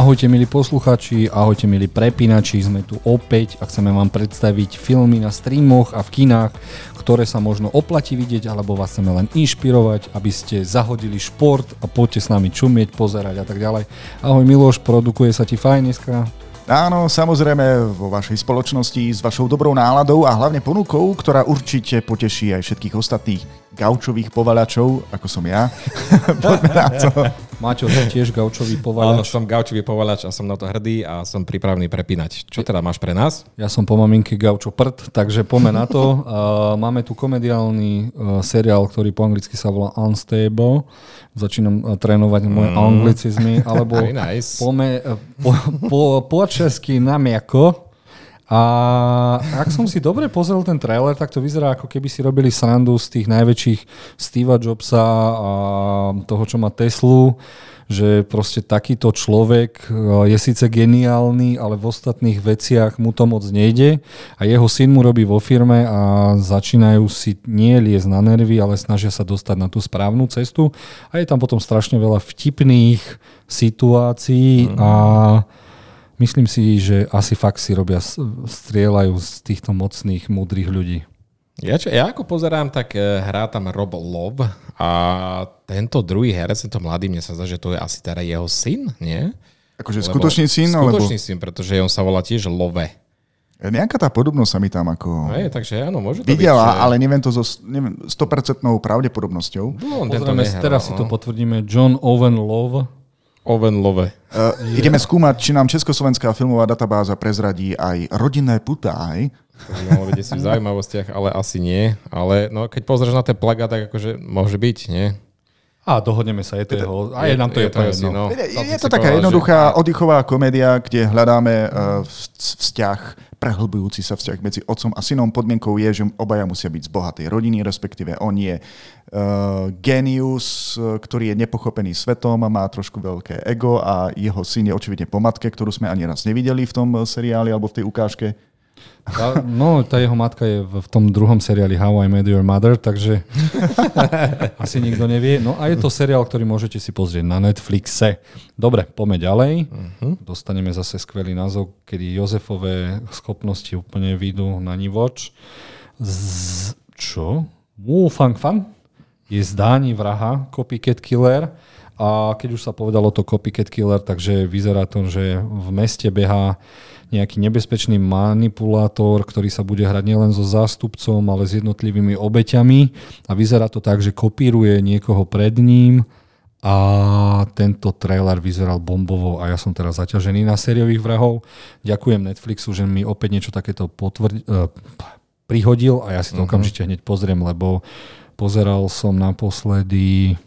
Ahojte milí posluchači, ahojte milí prepínači, sme tu opäť a chceme vám predstaviť filmy na streamoch a v kinách, ktoré sa možno oplatí vidieť, alebo vás chceme len inšpirovať, aby ste zahodili šport a poďte s nami čumieť, pozerať a tak ďalej. Ahoj Miloš, produkuje sa ti fajn dneska? Áno, samozrejme vo vašej spoločnosti s vašou dobrou náladou a hlavne ponukou, ktorá určite poteší aj všetkých ostatných gaučových povalačov, ako som ja. Poďme na to. Maťo, ty tiež gaučový Áno, povalač. som gaučový povalač a som na to hrdý a som pripravený prepínať. Čo teda máš pre nás? Ja som po maminke gaučo prd, takže poďme na to. Máme tu komediálny uh, seriál, ktorý po anglicky sa volá Unstable. Začínam uh, trénovať moje anglicizmy, alebo nice. pome, uh, po, po, po česky namiako. A ak som si dobre pozrel ten trailer, tak to vyzerá ako keby si robili srandu z tých najväčších Steva Jobsa a toho, čo má Teslu, že proste takýto človek e, je síce geniálny, ale v ostatných veciach mu to moc nejde a jeho syn mu robí vo firme a začínajú si nie liesť na nervy, ale snažia sa dostať na tú správnu cestu. A je tam potom strašne veľa vtipných situácií a Myslím si, že asi fakt si robia, strieľajú z týchto mocných, múdrych ľudí. Ja, čo, ja ako pozerám, tak e, hrá tam Rob Love a tento druhý herec, tento mladý, mne sa zdá, že to je asi teda jeho syn, nie? Akože Lebo- skutočný syn, alebo... Skutočný syn, pretože on sa volá tiež Love. Nejaká tá podobnosť sa mi tam ako... Hej, takže áno, môže to Videl, byť. že- ale neviem to so neviem, 100% pravdepodobnosťou. No, Pozrieme, nehral, teraz si to no. potvrdíme. John Owen Love. Owen Love. Uh, ideme skúmať, či nám Československá filmová databáza prezradí aj rodinné putáj. To by vedieť si v zaujímavostiach, ale asi nie. Ale no, keď pozrieš na ten plagát, tak akože môže byť, nie? A dohodneme sa, je to jeho. A je nám to je, to asi, jedno. no. Je, je to taká jednoduchá oddychová komédia, kde hľadáme uh, vz- vzťah, prehlbujúci sa vzťah medzi otcom a synom. Podmienkou je, že obaja musia byť z bohatej rodiny, respektíve on je uh, genius, uh, ktorý je nepochopený svetom a má trošku veľké ego a jeho syn je očividne po matke, ktorú sme ani raz nevideli v tom seriáli alebo v tej ukážke. Tá, no, tá jeho matka je v, tom druhom seriáli How I Met Your Mother, takže asi nikto nevie. No a je to seriál, ktorý môžete si pozrieť na Netflixe. Dobre, poďme ďalej. Uh-huh. Dostaneme zase skvelý názov, kedy Jozefové schopnosti úplne výjdu na nivoč. Z... Čo? Wu Fang Fan je zdání vraha, copycat killer. A keď už sa povedalo to copycat killer, takže vyzerá to, že v meste behá nejaký nebezpečný manipulátor, ktorý sa bude hrať nielen so zástupcom, ale s jednotlivými obeťami. A vyzerá to tak, že kopíruje niekoho pred ním a tento trailer vyzeral bombovo a ja som teraz zaťažený na sériových vrahov. Ďakujem Netflixu, že mi opäť niečo takéto potvrd... eh, prihodil a ja si to okamžite hneď pozriem, lebo pozeral som naposledy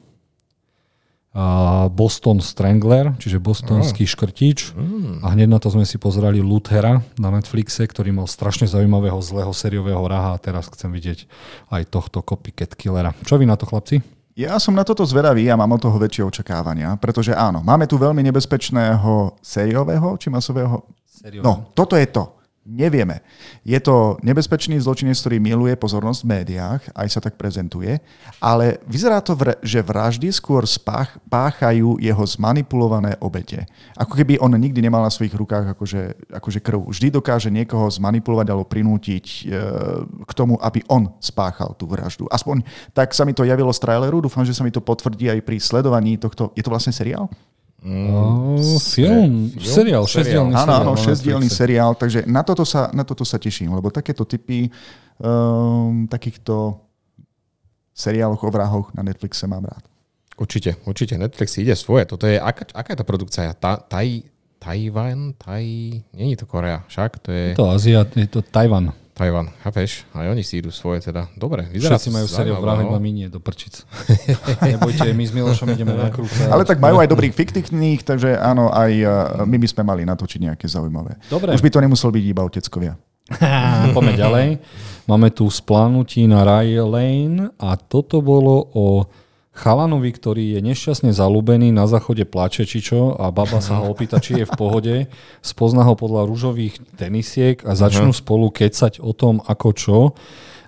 Boston Strangler, čiže bostonský škrtič. A hneď na to sme si pozerali Luthera na Netflixe, ktorý mal strašne zaujímavého zlého sériového raha a teraz chcem vidieť aj tohto copycat killera. Čo vy na to, chlapci? Ja som na toto zvedavý a mám od toho väčšie očakávania, pretože áno, máme tu veľmi nebezpečného sériového či masového... No, toto je to. Nevieme. Je to nebezpečný zločinec, ktorý miluje pozornosť v médiách, aj sa tak prezentuje, ale vyzerá to, že vraždy skôr spách, páchajú jeho zmanipulované obete. Ako keby on nikdy nemal na svojich rukách akože, akože krv. Vždy dokáže niekoho zmanipulovať alebo prinútiť e, k tomu, aby on spáchal tú vraždu. Aspoň tak sa mi to javilo z traileru, dúfam, že sa mi to potvrdí aj pri sledovaní tohto... Je to vlastne seriál? Oh, film, seriál, Áno, seriál. áno, Netflixe. seriál, takže na toto, sa, na toto sa teším, lebo takéto typy um, takýchto seriáloch o vrahoch na Netflixe mám rád. Určite, určite. Netflix ide svoje. Toto je, aká, aká je tá produkcia? Ta, taj, Tajvan? Taj... Není to Korea, však? To je Je to Azia, je to Tajvan. Tajvan, chápeš? Aj oni si idú svoje teda. Dobre, vyzerá Všetci majú seriál zaujímavé, vrah, no. iba my nie, do prčic. Nebojte, my s Milošom ideme na krúce. Ale tak majú aj dobrých fiktívnych, takže áno, aj uh, my by sme mali natočiť nejaké zaujímavé. Dobre. Už by to nemusel byť iba oteckovia. Poďme ďalej. Máme tu splánutí na Rye Lane a toto bolo o chalanovi, ktorý je nešťastne zalúbený, na záchode plače či čo a baba sa ho opýta, či je v pohode, spozná ho podľa rúžových tenisiek a začnú spolu kecať o tom, ako čo.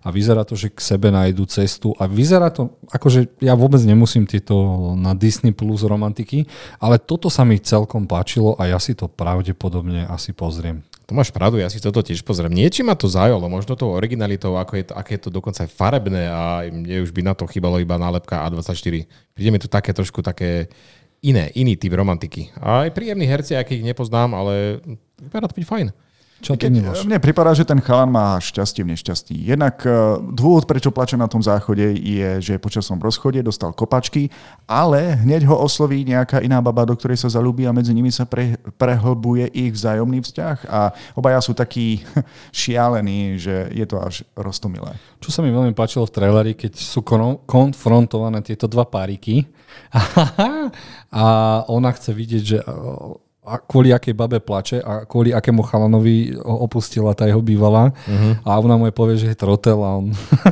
a vyzerá to, že k sebe nájdu cestu a vyzerá to, akože ja vôbec nemusím tieto na Disney Plus romantiky, ale toto sa mi celkom páčilo a ja si to pravdepodobne asi pozriem. To máš pravdu, ja si toto tiež pozriem. Niečo ma to zajalo, možno tou originalitou, ako je to, aké je to dokonca aj farebné a mne už by na to chýbalo iba nálepka A24. Príde mi tu také trošku také iné, iný typ romantiky. A aj príjemní herci, akých nepoznám, ale vypadá to byť fajn. Čo ty Keď, mne pripadá, že ten chalan má šťastie v nešťastí. Jednak e, dôvod, prečo plače na tom záchode, je, že po časom rozchode dostal kopačky, ale hneď ho osloví nejaká iná baba, do ktorej sa zalúbi a medzi nimi sa pre, prehlbuje ich vzájomný vzťah a obaja sú takí šialení, že je to až roztomilé. Čo sa mi veľmi páčilo v traileri, keď sú konfrontované tieto dva páriky a ona chce vidieť, že a kvôli akej babe plače a kvôli akému chalanovi opustila tá jeho bývalá uh-huh. a ona mu je povie, že je trotel a on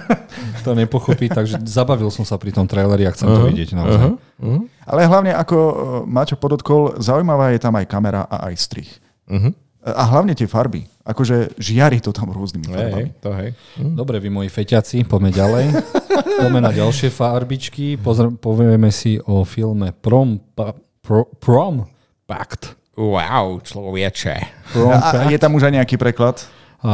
to nepochopí, takže zabavil som sa pri tom traileri a chcem uh-huh. to vidieť naozaj. Uh-huh. Uh-huh. Ale hlavne, ako e, Maťo podotkol, zaujímavá je tam aj kamera a aj strich. Uh-huh. A hlavne tie farby. Akože žiari to tam rôznymi farbami. Hej, to hej. Hm. Dobre, vy moji feťaci, poďme ďalej. poďme na ďalšie farbičky. Pozr- povieme si o filme Prom, pa, pro, Prom Pact. Wow, človeče. A je tam už aj nejaký preklad? A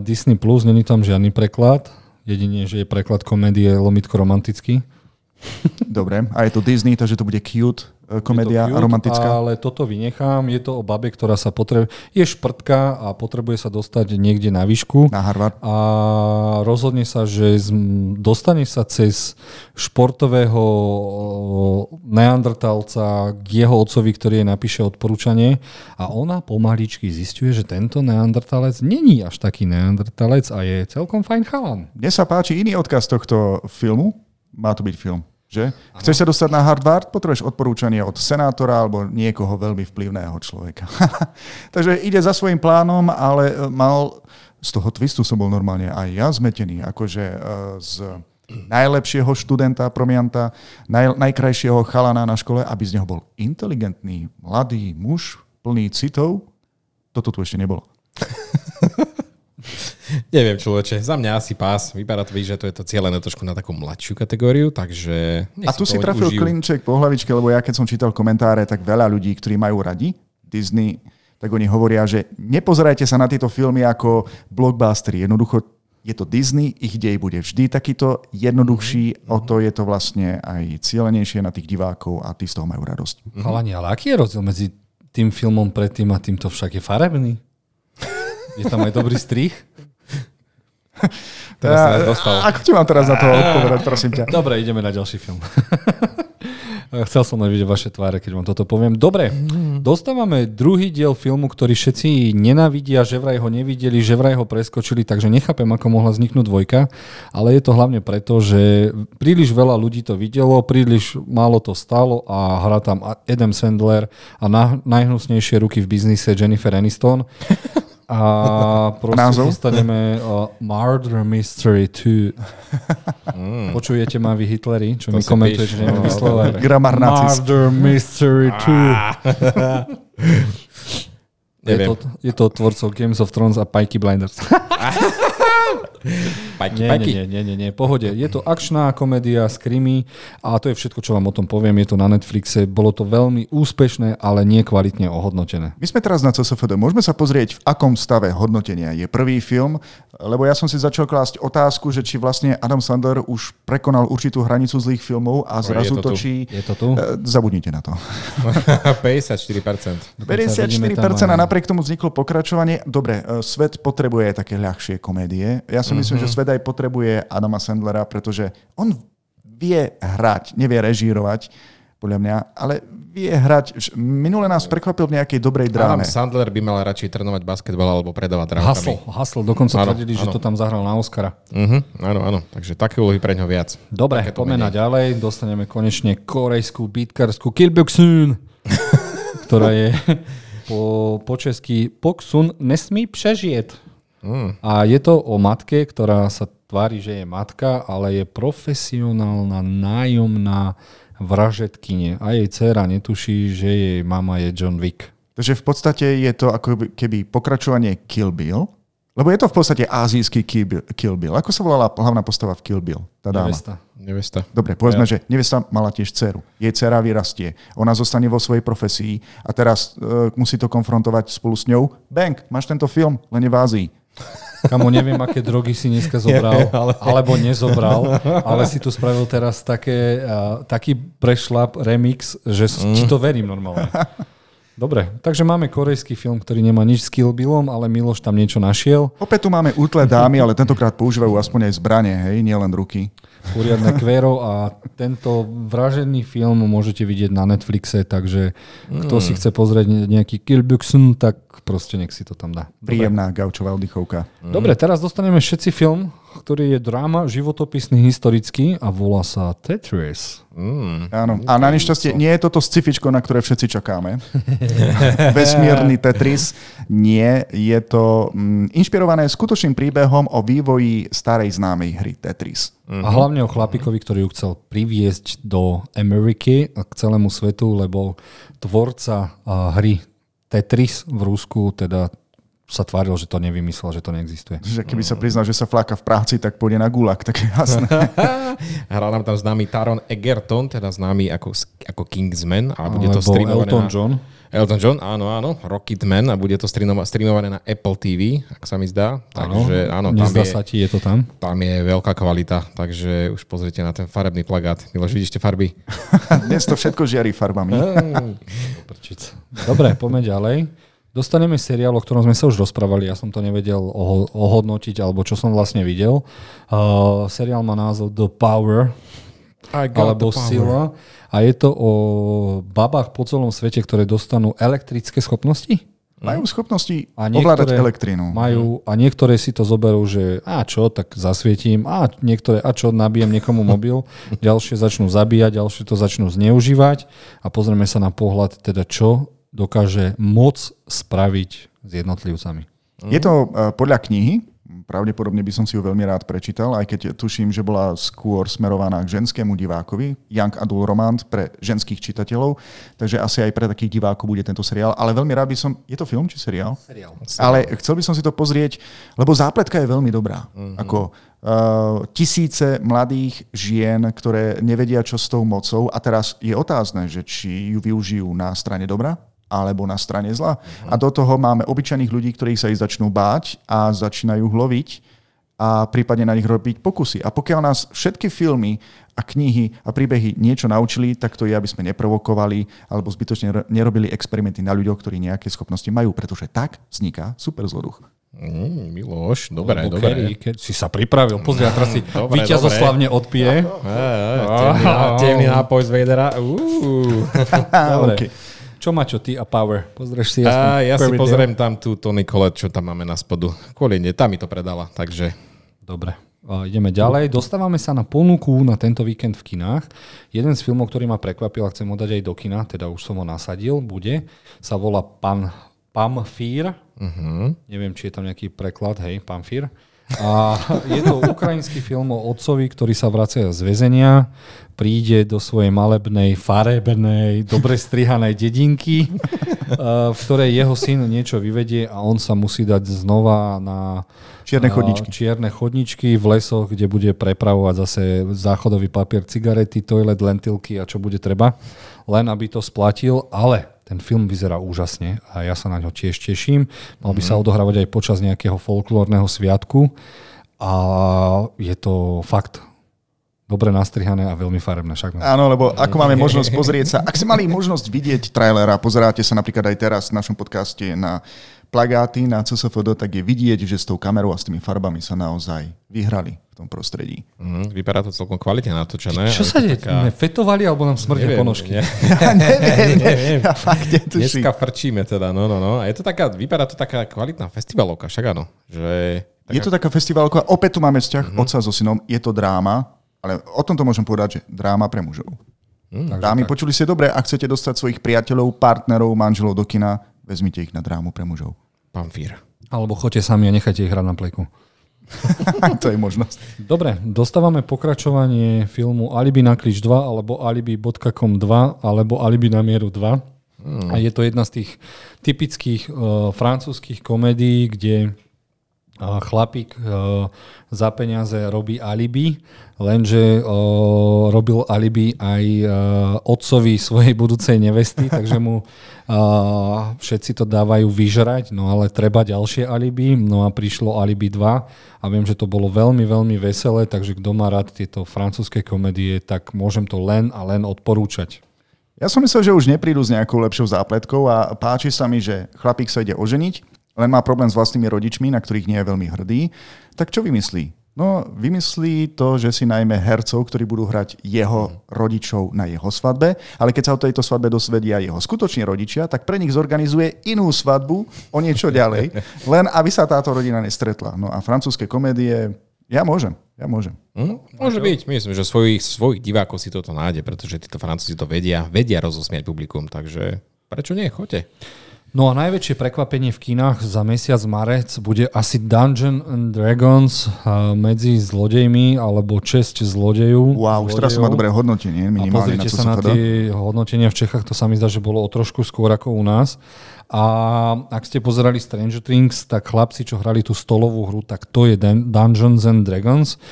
Disney Plus, není tam žiadny preklad. Jedine, že je preklad komédie lomitko romantický. Dobre, a je to Disney, takže to bude cute e, komédia cute, romantická. Ale toto vynechám. Je to o babe, ktorá sa potrebuje... Je šprtka a potrebuje sa dostať niekde na výšku. Na Harvard. A rozhodne sa, že dostane sa cez športového neandertalca k jeho otcovi, ktorý jej napíše odporúčanie a ona pomaličky zistuje, že tento neandertalec není až taký neandertalec a je celkom fajn chalan. Mne sa páči iný odkaz tohto filmu. Má to byť film že? Chceš sa dostať na Harvard, potrebuješ odporúčanie od senátora alebo niekoho veľmi vplyvného človeka. Takže ide za svojim plánom, ale e, mal z toho twistu som bol normálne aj ja zmetený, akože e, z najlepšieho študenta, promianta, naj, najkrajšieho chalana na škole, aby z neho bol inteligentný, mladý muž, plný citov. Toto tu ešte nebolo. Neviem, človeče, za mňa asi pás. Vypadá to že to je to cieľené trošku na takú mladšiu kategóriu, takže... A tu si trafil užijú. klinček po hlavičke, lebo ja keď som čítal komentáre, tak veľa ľudí, ktorí majú radi Disney, tak oni hovoria, že nepozerajte sa na tieto filmy ako blockbustery. Jednoducho je to Disney, ich dej bude vždy takýto jednoduchší, mm-hmm. o to je to vlastne aj cieľenejšie na tých divákov a tí z toho majú radosť. Chalani, ale aký je rozdiel medzi tým filmom predtým a týmto však je farebný? Je tam aj dobrý strich? teraz ja, dostal. Ako ti mám teraz na to odpovedať, prosím ťa? Dobre, ideme na ďalší film. Chcel som len vidieť vaše tváre, keď vám toto poviem. Dobre, dostávame druhý diel filmu, ktorý všetci nenavidia, že vraj ho nevideli, že vraj ho preskočili, takže nechápem, ako mohla vzniknúť dvojka, ale je to hlavne preto, že príliš veľa ľudí to videlo, príliš málo to stalo a hrá tam Adam Sandler a najhnusnejšie ruky v biznise Jennifer Aniston. A proste Názov? dostaneme uh, Murder Mystery 2. Mm. Počujete ma vy Hitleri, čo to mi komentujete, že neviem vyslovať. Gramar Murder Mystery 2. Je to, je to tvorcov Games of Thrones a Pikey Blinders. Pajky, nie, pajky. Nie, nie, nie, nie, pohode. Je to akčná komédia s krimi a to je všetko, čo vám o tom poviem. Je to na Netflixe. Bolo to veľmi úspešné, ale nie kvalitne ohodnotené. My sme teraz na CSFD. Môžeme sa pozrieť, v akom stave hodnotenia je prvý film, lebo ja som si začal klásť otázku, že či vlastne Adam Sandler už prekonal určitú hranicu zlých filmov a zrazu je to točí... Tu. Je to tu? Eh, zabudnite na to. 54%. 54% a napriek tomu vzniklo pokračovanie. Dobre, eh, svet potrebuje také ľahšie komédie. Ja som si myslím, mm-hmm. že svet aj potrebuje Adama Sandlera, pretože on vie hrať, nevie režírovať, podľa mňa, ale vie hrať. Minule nás prekvapil v nejakej dobrej dráme. Adam Sandler by mal radšej trénovať basketbal alebo predávať drahokami. Hasl, hasl, dokonca áno, tvrdili, že to tam zahral na Oscara. Uh-huh, áno, áno, takže také úlohy pre ňo viac. Dobre, poďme na ďalej. Dostaneme konečne korejskú bitkarskú Kilbyoksun, ktorá je po, po česky Poksun nesmí přežieť. Mm. A je to o matke, ktorá sa tvári, že je matka, ale je profesionálna nájomná vražetkyne. A jej dcera netuší, že jej mama je John Wick. Takže v podstate je to ako keby pokračovanie Kill Bill, Lebo je to v podstate azijský Kill Bill- Kill Bill. Ako sa volala hlavná postava v Kill Bill? Tá dáma. Nevesta. Nevesta. Dobre, povedzme, že nevesta mala tiež dceru. Jej dcera vyrastie. Ona zostane vo svojej profesii a teraz e, musí to konfrontovať spolu s ňou. Bang, máš tento film, len je v Ázii. Kamo, neviem, aké drogy si dneska zobral, ale- alebo nezobral, ale si tu spravil teraz také, uh, taký prešlap, remix, že mm. ti to verím normálne. Dobre, takže máme korejský film, ktorý nemá nič s Kill Billom, ale Miloš tam niečo našiel. Opäť tu máme útle dámy, ale tentokrát používajú aspoň aj zbranie, hej, nielen ruky. Poriadne kvero a tento vražený film môžete vidieť na Netflixe, takže kto si chce pozrieť nejaký Kill Buxon, tak proste nech si to tam dá. Dobre. Príjemná gaučová oddychovka. Dobre, teraz dostaneme všetci film, ktorý je drama, životopisný, historický a volá sa Tetris. Mm. Áno. A na nešťastie nie je toto scifičko, na ktoré všetci čakáme. Vesmírny Tetris. Nie, je to mm, inšpirované skutočným príbehom o vývoji starej známej hry Tetris. A hlavne o chlapíkovi, ktorý ju chcel priviesť do Ameriky a k celému svetu, lebo tvorca hry Tetris v Rusku teda sa tváril, že to nevymyslel, že to neexistuje. Že keby sa priznal, že sa fláka v práci, tak pôjde na gulag, tak je jasné. Hral nám tam známy Taron Egerton, teda známy ako, ako Kingsman a bude to streamované Elton na... John. Elton John, áno, áno, Rocketman a bude to streamova- streamované na Apple TV, ak sa mi zdá. Takže áno, tam Nezdá je, sa ti, je to tam? tam je veľká kvalita, takže už pozrite na ten farebný plagát. Miloš, vidíte farby? Dnes to všetko žiari farbami. Prčic. Dobre, poďme ďalej. Dostaneme seriál, o ktorom sme sa už rozprávali, ja som to nevedel oho- ohodnotiť, alebo čo som vlastne videl. Uh, seriál má názov The Power, alebo Sila. A je to o babách po celom svete, ktoré dostanú elektrické schopnosti. Majú schopnosti A ovládať elektrínu. Majú, a niektoré si to zoberú, že a čo, tak zasvietím, a niektoré, a čo, nabijem niekomu mobil, ďalšie začnú zabíjať, ďalšie to začnú zneužívať a pozrieme sa na pohľad, teda čo dokáže moc spraviť s jednotlivcami. Je to uh, podľa knihy, pravdepodobne by som si ju veľmi rád prečítal, aj keď tuším, že bola skôr smerovaná k ženskému divákovi, Young Adult Romance pre ženských čitateľov, takže asi aj pre takých divákov bude tento seriál, ale veľmi rád by som... Je to film či seriál? Seriál. Ale chcel by som si to pozrieť, lebo zápletka je veľmi dobrá. Mm-hmm. Ako uh, tisíce mladých žien, ktoré nevedia, čo s tou mocou a teraz je otázne, že či ju využijú na strane dobra alebo na strane zla. A do toho máme obyčajných ľudí, ktorí sa ich začnú báť a začínajú hloviť a prípadne na nich robiť pokusy. A pokiaľ nás všetky filmy a knihy a príbehy niečo naučili, tak to je, aby sme neprovokovali alebo zbytočne ro- nerobili experimenty na ľuďoch, ktorí nejaké schopnosti majú, pretože tak vzniká super zloduch. Mm, Miloš, dobre, Lebo dobre. Kerry, keď si sa pripravil, pozri, a teraz si Dobre, víťazoslavne odpije. Temný, ná- temný nápoj z Vadera. Dobre. okay. Čo má čo ty a Power? Pozrieš si A ja si pozriem tam tú Tony Collette, čo tam máme na spodu. Kvôli nie, tam mi to predala, takže... Dobre. A ideme ďalej. Dostávame sa na ponuku na tento víkend v kinách. Jeden z filmov, ktorý ma prekvapil a chcem ho dať aj do kina, teda už som ho nasadil, bude, sa volá Pan, Pamfír. Uh-huh. Neviem, či je tam nejaký preklad, hej, Pamfír. A je to ukrajinský film o otcovi, ktorý sa vracia z väzenia, príde do svojej malebnej, farebnej, dobre strihanej dedinky, eh, v ktorej jeho syn niečo vyvedie a on sa musí dať znova na Čierne a, chodničky. čierne chodničky v lesoch, kde bude prepravovať zase záchodový papier, cigarety, toilet, lentilky a čo bude treba, len aby to splatil, ale ten film vyzerá úžasne a ja sa na ňo tiež teším. Mal by sa odohrávať aj počas nejakého folklórneho sviatku a je to fakt dobre nastrihané a veľmi farebné. Však Áno, lebo ako máme možnosť pozrieť sa, ak ste mali možnosť vidieť trailer a pozeráte sa napríklad aj teraz v našom podcaste na plagáty na CSFD, tak je vidieť, že s tou kamerou a s tými farbami sa naozaj vyhrali v tom prostredí. Uh, vypadá to celkom kvalitne natočené. Čo sa to deje? taká- fetovali alebo nám smrdia Neviem, ponožky? nie. Ja neviem, Neviem. ja fakt netuším. Dneska frčíme teda, no, no, no. A je to taká, vypadá to taká kvalitná festivalovka, však áno. Že, Je to taká festivalka, opäť tu máme vzťah otca so synom, je to dráma, ale o tomto môžem povedať, že dráma pre mužov. Takže Dámy, tak. počuli ste dobre, ak chcete dostať svojich priateľov, partnerov, manželov do kina, vezmite ich na drámu pre mužov. Pamfír. Alebo choďte sami a nechajte ich hrať na pleku. to je možnosť. Dobre, dostávame pokračovanie filmu Alibi na klíč 2 alebo alibi.com 2 alebo Alibi na mieru 2. A je to jedna z tých typických uh, francúzských komédií, kde chlapík za peniaze robí alibi, lenže robil alibi aj otcovi svojej budúcej nevesty, takže mu všetci to dávajú vyžrať, no ale treba ďalšie alibi, no a prišlo alibi 2 a viem, že to bolo veľmi, veľmi veselé, takže kto má rád tieto francúzske komédie, tak môžem to len a len odporúčať. Ja som myslel, že už neprídu s nejakou lepšou zápletkou a páči sa mi, že chlapík sa ide oženiť, len má problém s vlastnými rodičmi, na ktorých nie je veľmi hrdý. Tak čo vymyslí? No, vymyslí to, že si najmä hercov, ktorí budú hrať jeho rodičov na jeho svadbe, ale keď sa o tejto svadbe dosvedia jeho skutoční rodičia, tak pre nich zorganizuje inú svadbu o niečo ďalej, len aby sa táto rodina nestretla. No a francúzske komédie, ja môžem, ja môžem. Mm, môže byť, myslím, že svojich, svojich divákov si toto nájde, pretože títo francúzi to vedia, vedia rozosmiať publikum, takže prečo nie, choďte. No a najväčšie prekvapenie v kinách za mesiac marec bude asi Dungeon and Dragons medzi zlodejmi alebo česť zlodejov. Wow, už teraz má dobré hodnotenie, a pozrite sa na tie hodnotenia v Čechách, to sa mi zdá, že bolo o trošku skôr ako u nás. A ak ste pozerali Stranger Things, tak chlapci, čo hrali tú stolovú hru, tak to je Dungeons and Dragons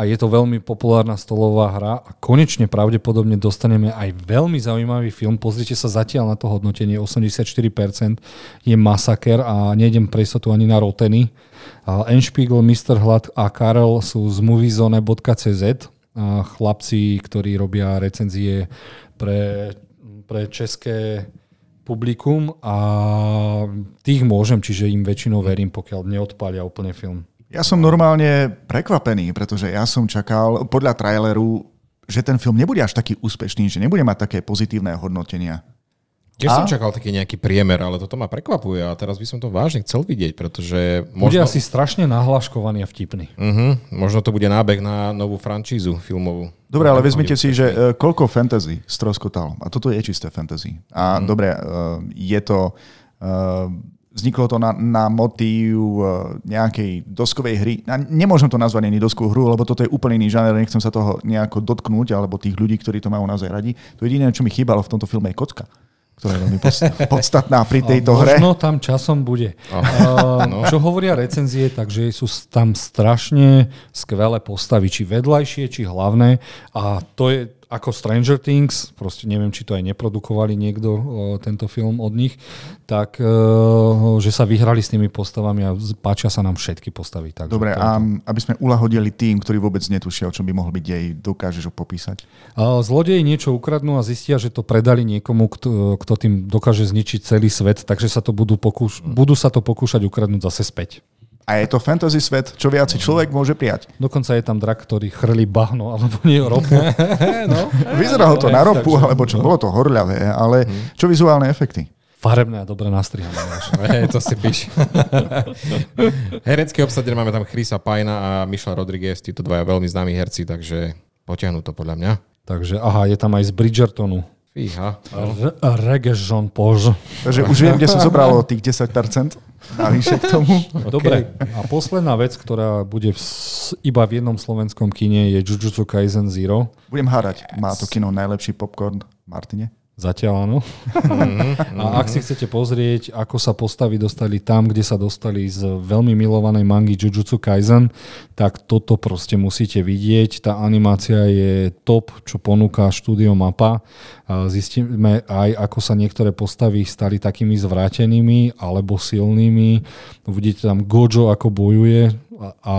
a je to veľmi populárna stolová hra a konečne pravdepodobne dostaneme aj veľmi zaujímavý film. Pozrite sa zatiaľ na to hodnotenie, 84% je masaker a nejdem pre istotu ani na roteny. Enspiegel, Mr. Hlad a Karel sú z moviezone.cz chlapci, ktorí robia recenzie pre, pre české publikum a tých môžem, čiže im väčšinou verím, pokiaľ neodpália úplne film. Ja som normálne prekvapený, pretože ja som čakal podľa traileru, že ten film nebude až taký úspešný, že nebude mať také pozitívne hodnotenia. Tiež som čakal taký nejaký priemer, ale toto ma prekvapuje a teraz by som to vážne chcel vidieť, pretože... Možno... Bude asi strašne nahlaškovaný a vtipný. Uh-huh. Možno to bude nábeh na novú francízu filmovú. Dobre, ale vezmite si, že uh, koľko fantasy stroskotalo. A toto je čisté fantasy. A uh-huh. dobre, uh, je to... Uh, vzniklo to na, na motív nejakej doskovej hry. A nemôžem to nazvať ani doskovú hru, lebo toto je úplne iný žáner, nechcem sa toho nejako dotknúť, alebo tých ľudí, ktorí to majú naozaj radi. To jediné, čo mi chýbalo v tomto filme je kocka ktorá je veľmi podstatná pri tejto hre. Možno tam časom bude. Oh. Uh, čo hovoria recenzie, takže sú tam strašne skvelé postavy, či vedľajšie, či hlavné. A to je ako Stranger Things, proste neviem, či to aj neprodukovali niekto, tento film od nich, tak e, že sa vyhrali s tými postavami a páčia sa nám všetky postavy. Takže Dobre, a aby sme ulahodili tým, ktorý vôbec netušia, o čom by mohol byť dej, dokážeš ho popísať? Zlodeji niečo ukradnú a zistia, že to predali niekomu, kto, kto tým dokáže zničiť celý svet, takže sa to budú, pokúš- budú sa to pokúšať ukradnúť zase späť. A je to fantasy svet, čo viac človek môže prijať. Dokonca je tam drak, ktorý chrli bahno, alebo nie ropu. no. Vyzeralo to na ropu, alebo čo, bolo to horľavé, ale mhm. čo vizuálne efekty? Farebné a dobre nastrihané. hey, to si píš. Herecké obsadenie máme tam Chrisa Pajna a Michelle Rodriguez, títo dvaja veľmi známi herci, takže potiahnu to podľa mňa. Takže aha, je tam aj z Bridgertonu. Fíha. No. Paul. Takže už viem, kde som zobral tých 10% navyše k tomu. Dobre. A posledná vec, ktorá bude v, iba v jednom slovenskom kine, je Jujutsu Kaisen Zero. Budem hádať. Má to kino najlepší popcorn, Martine? Zatiaľ áno. Mhm, a ak si chcete pozrieť, ako sa postavy dostali tam, kde sa dostali z veľmi milovanej mangy Jujutsu Kaisen, tak toto proste musíte vidieť. Tá animácia je top, čo ponúka štúdio Mapa. Zistíme aj, ako sa niektoré postavy stali takými zvrátenými alebo silnými. Uvidíte tam Gojo, ako bojuje a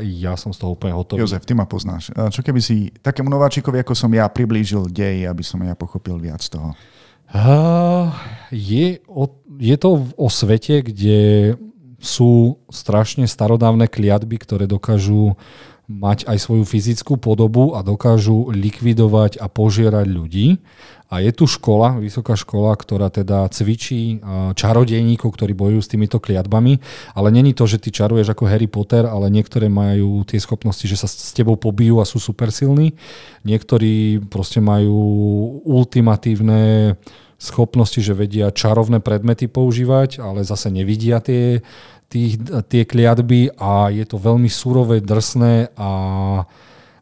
ja som z toho úplne hotový. Jozef, ty ma poznáš. Čo keby si takému nováčikovi, ako som ja, priblížil dej, aby som ja pochopil viac toho? Uh, je, o, je to o svete, kde sú strašne starodávne kliatby, ktoré dokážu mať aj svoju fyzickú podobu a dokážu likvidovať a požierať ľudí. A je tu škola, vysoká škola, ktorá teda cvičí čarodejníkov, ktorí bojujú s týmito kliatbami, ale není to, že ty čaruješ ako Harry Potter, ale niektoré majú tie schopnosti, že sa s tebou pobijú a sú supersilní. Niektorí proste majú ultimatívne schopnosti, že vedia čarovné predmety používať, ale zase nevidia tie, tých, tie kliatby a je to veľmi surové, drsné a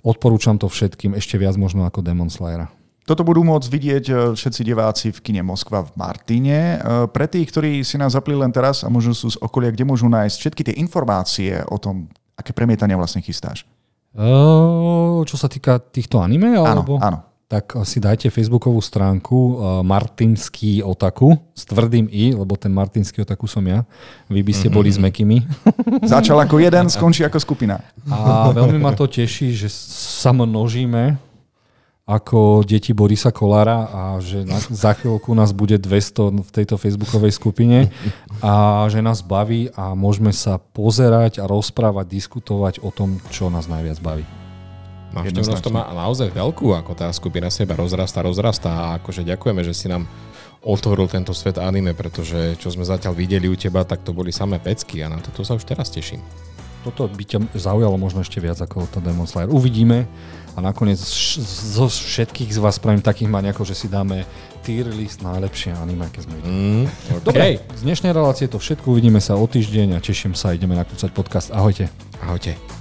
odporúčam to všetkým ešte viac možno ako Demon Slayera. Toto budú môcť vidieť e, všetci diváci v kine Moskva v Martine. E, pre tých, ktorí si nás zapli len teraz a možno sú z okolia, kde môžu nájsť všetky tie informácie o tom, aké premietania vlastne chystáš? Uh, čo sa týka týchto anime? Alebo? Áno, áno. Tak si dajte facebookovú stránku uh, Martinský otaku s tvrdým i, lebo ten Martinský otaku som ja. Vy by ste mm-hmm. boli s mekými. Začal ako jeden, skončí ako skupina. A veľmi ma to teší, že sa množíme ako deti Borisa Kolára a že na, za chvíľku nás bude 200 v tejto facebookovej skupine a že nás baví a môžeme sa pozerať a rozprávať, diskutovať o tom, čo nás najviac baví. Návštevnosť to má naozaj veľkú, ako tá skupina seba rozrastá, rozrastá a akože ďakujeme, že si nám otvoril tento svet anime, pretože čo sme zatiaľ videli u teba, tak to boli samé pecky a na toto sa už teraz teším. Toto by ťa zaujalo možno ešte viac ako to Demon Slayer. Uvidíme a nakoniec zo všetkých z vás spravím takých maniakov, že si dáme tier list najlepšie anime, aké sme videli. Mm, okay. Dobre, z dnešnej relácie to všetko. Uvidíme sa o týždeň a teším sa. Ideme nakrúcať podcast. Ahojte. Ahojte.